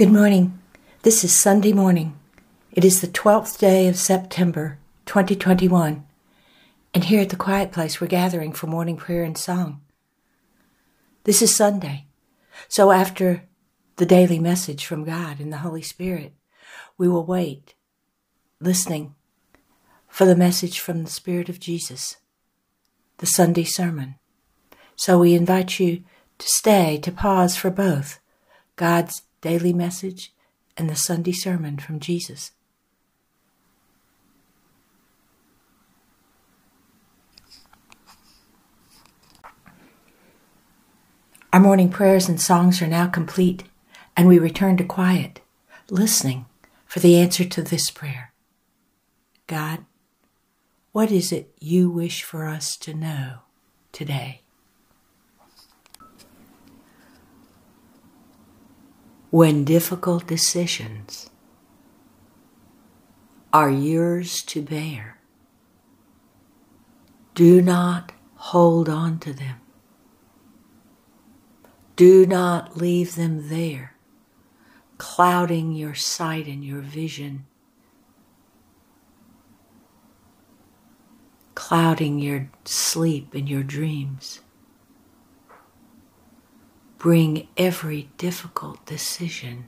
Good morning. This is Sunday morning. It is the 12th day of September 2021. And here at the Quiet Place, we're gathering for morning prayer and song. This is Sunday. So after the daily message from God and the Holy Spirit, we will wait, listening for the message from the Spirit of Jesus, the Sunday sermon. So we invite you to stay, to pause for both God's daily message, and the Sunday sermon from Jesus. Our morning prayers and songs are now complete, and we return to quiet, listening for the answer to this prayer God, what is it you wish for us to know today? When difficult decisions are yours to bear. Do not hold on to them. Do not leave them there, clouding your sight and your vision, clouding your sleep and your dreams bring every difficult decision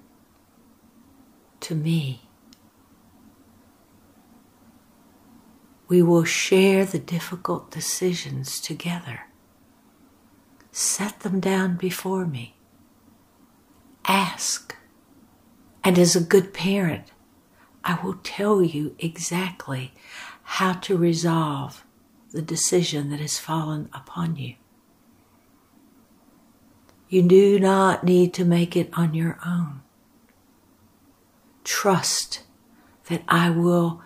to me. We will share the difficult decisions together. Set them down before me. Ask. And as a good parent, I will tell you exactly how to resolve the decision that has fallen upon you. You do not need to make it on your own. Trust that I will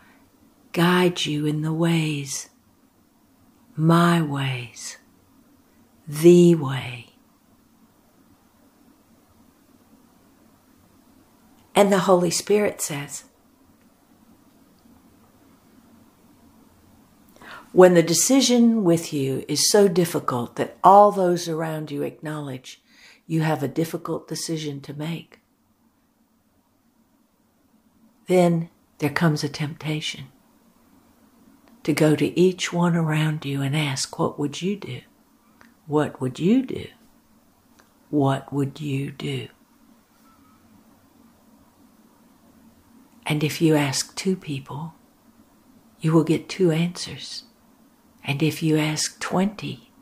guide you in the ways, my ways, the way. And the Holy Spirit says, when the decision with you is so difficult that all those around you acknowledge you have a difficult decision to make, then there comes a temptation to go to each one around you and ask, What would you do? What would you do? What would you do? And if you ask two people, you will get two answers. And if you ask 20,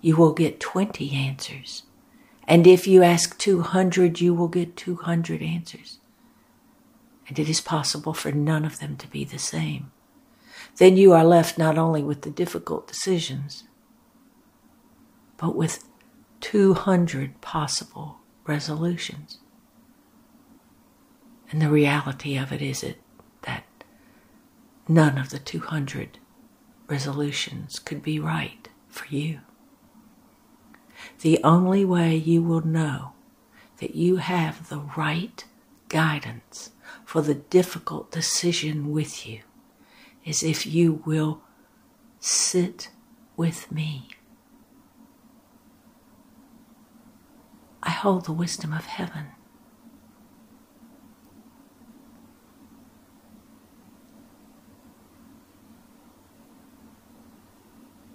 you will get 20 answers. And if you ask 200, you will get 200 answers. And it is possible for none of them to be the same. Then you are left not only with the difficult decisions, but with 200 possible resolutions. And the reality of it is it that none of the 200 resolutions could be right for you the only way you will know that you have the right guidance for the difficult decision with you is if you will sit with me. I hold the wisdom of heaven.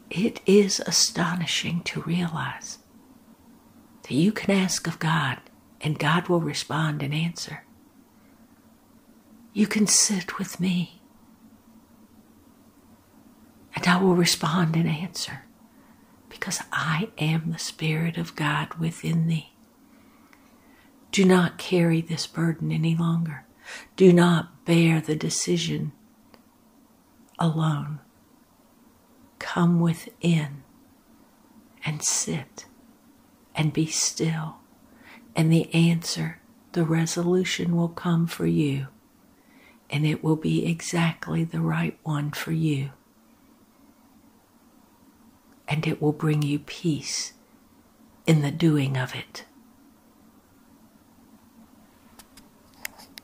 It is astonishing to realize you can ask of God and God will respond and answer. You can sit with me and I will respond and answer because I am the Spirit of God within thee. Do not carry this burden any longer. Do not bear the decision alone. Come within and sit and be still, and the answer, the resolution will come for you, and it will be exactly the right one for you. And it will bring you peace in the doing of it.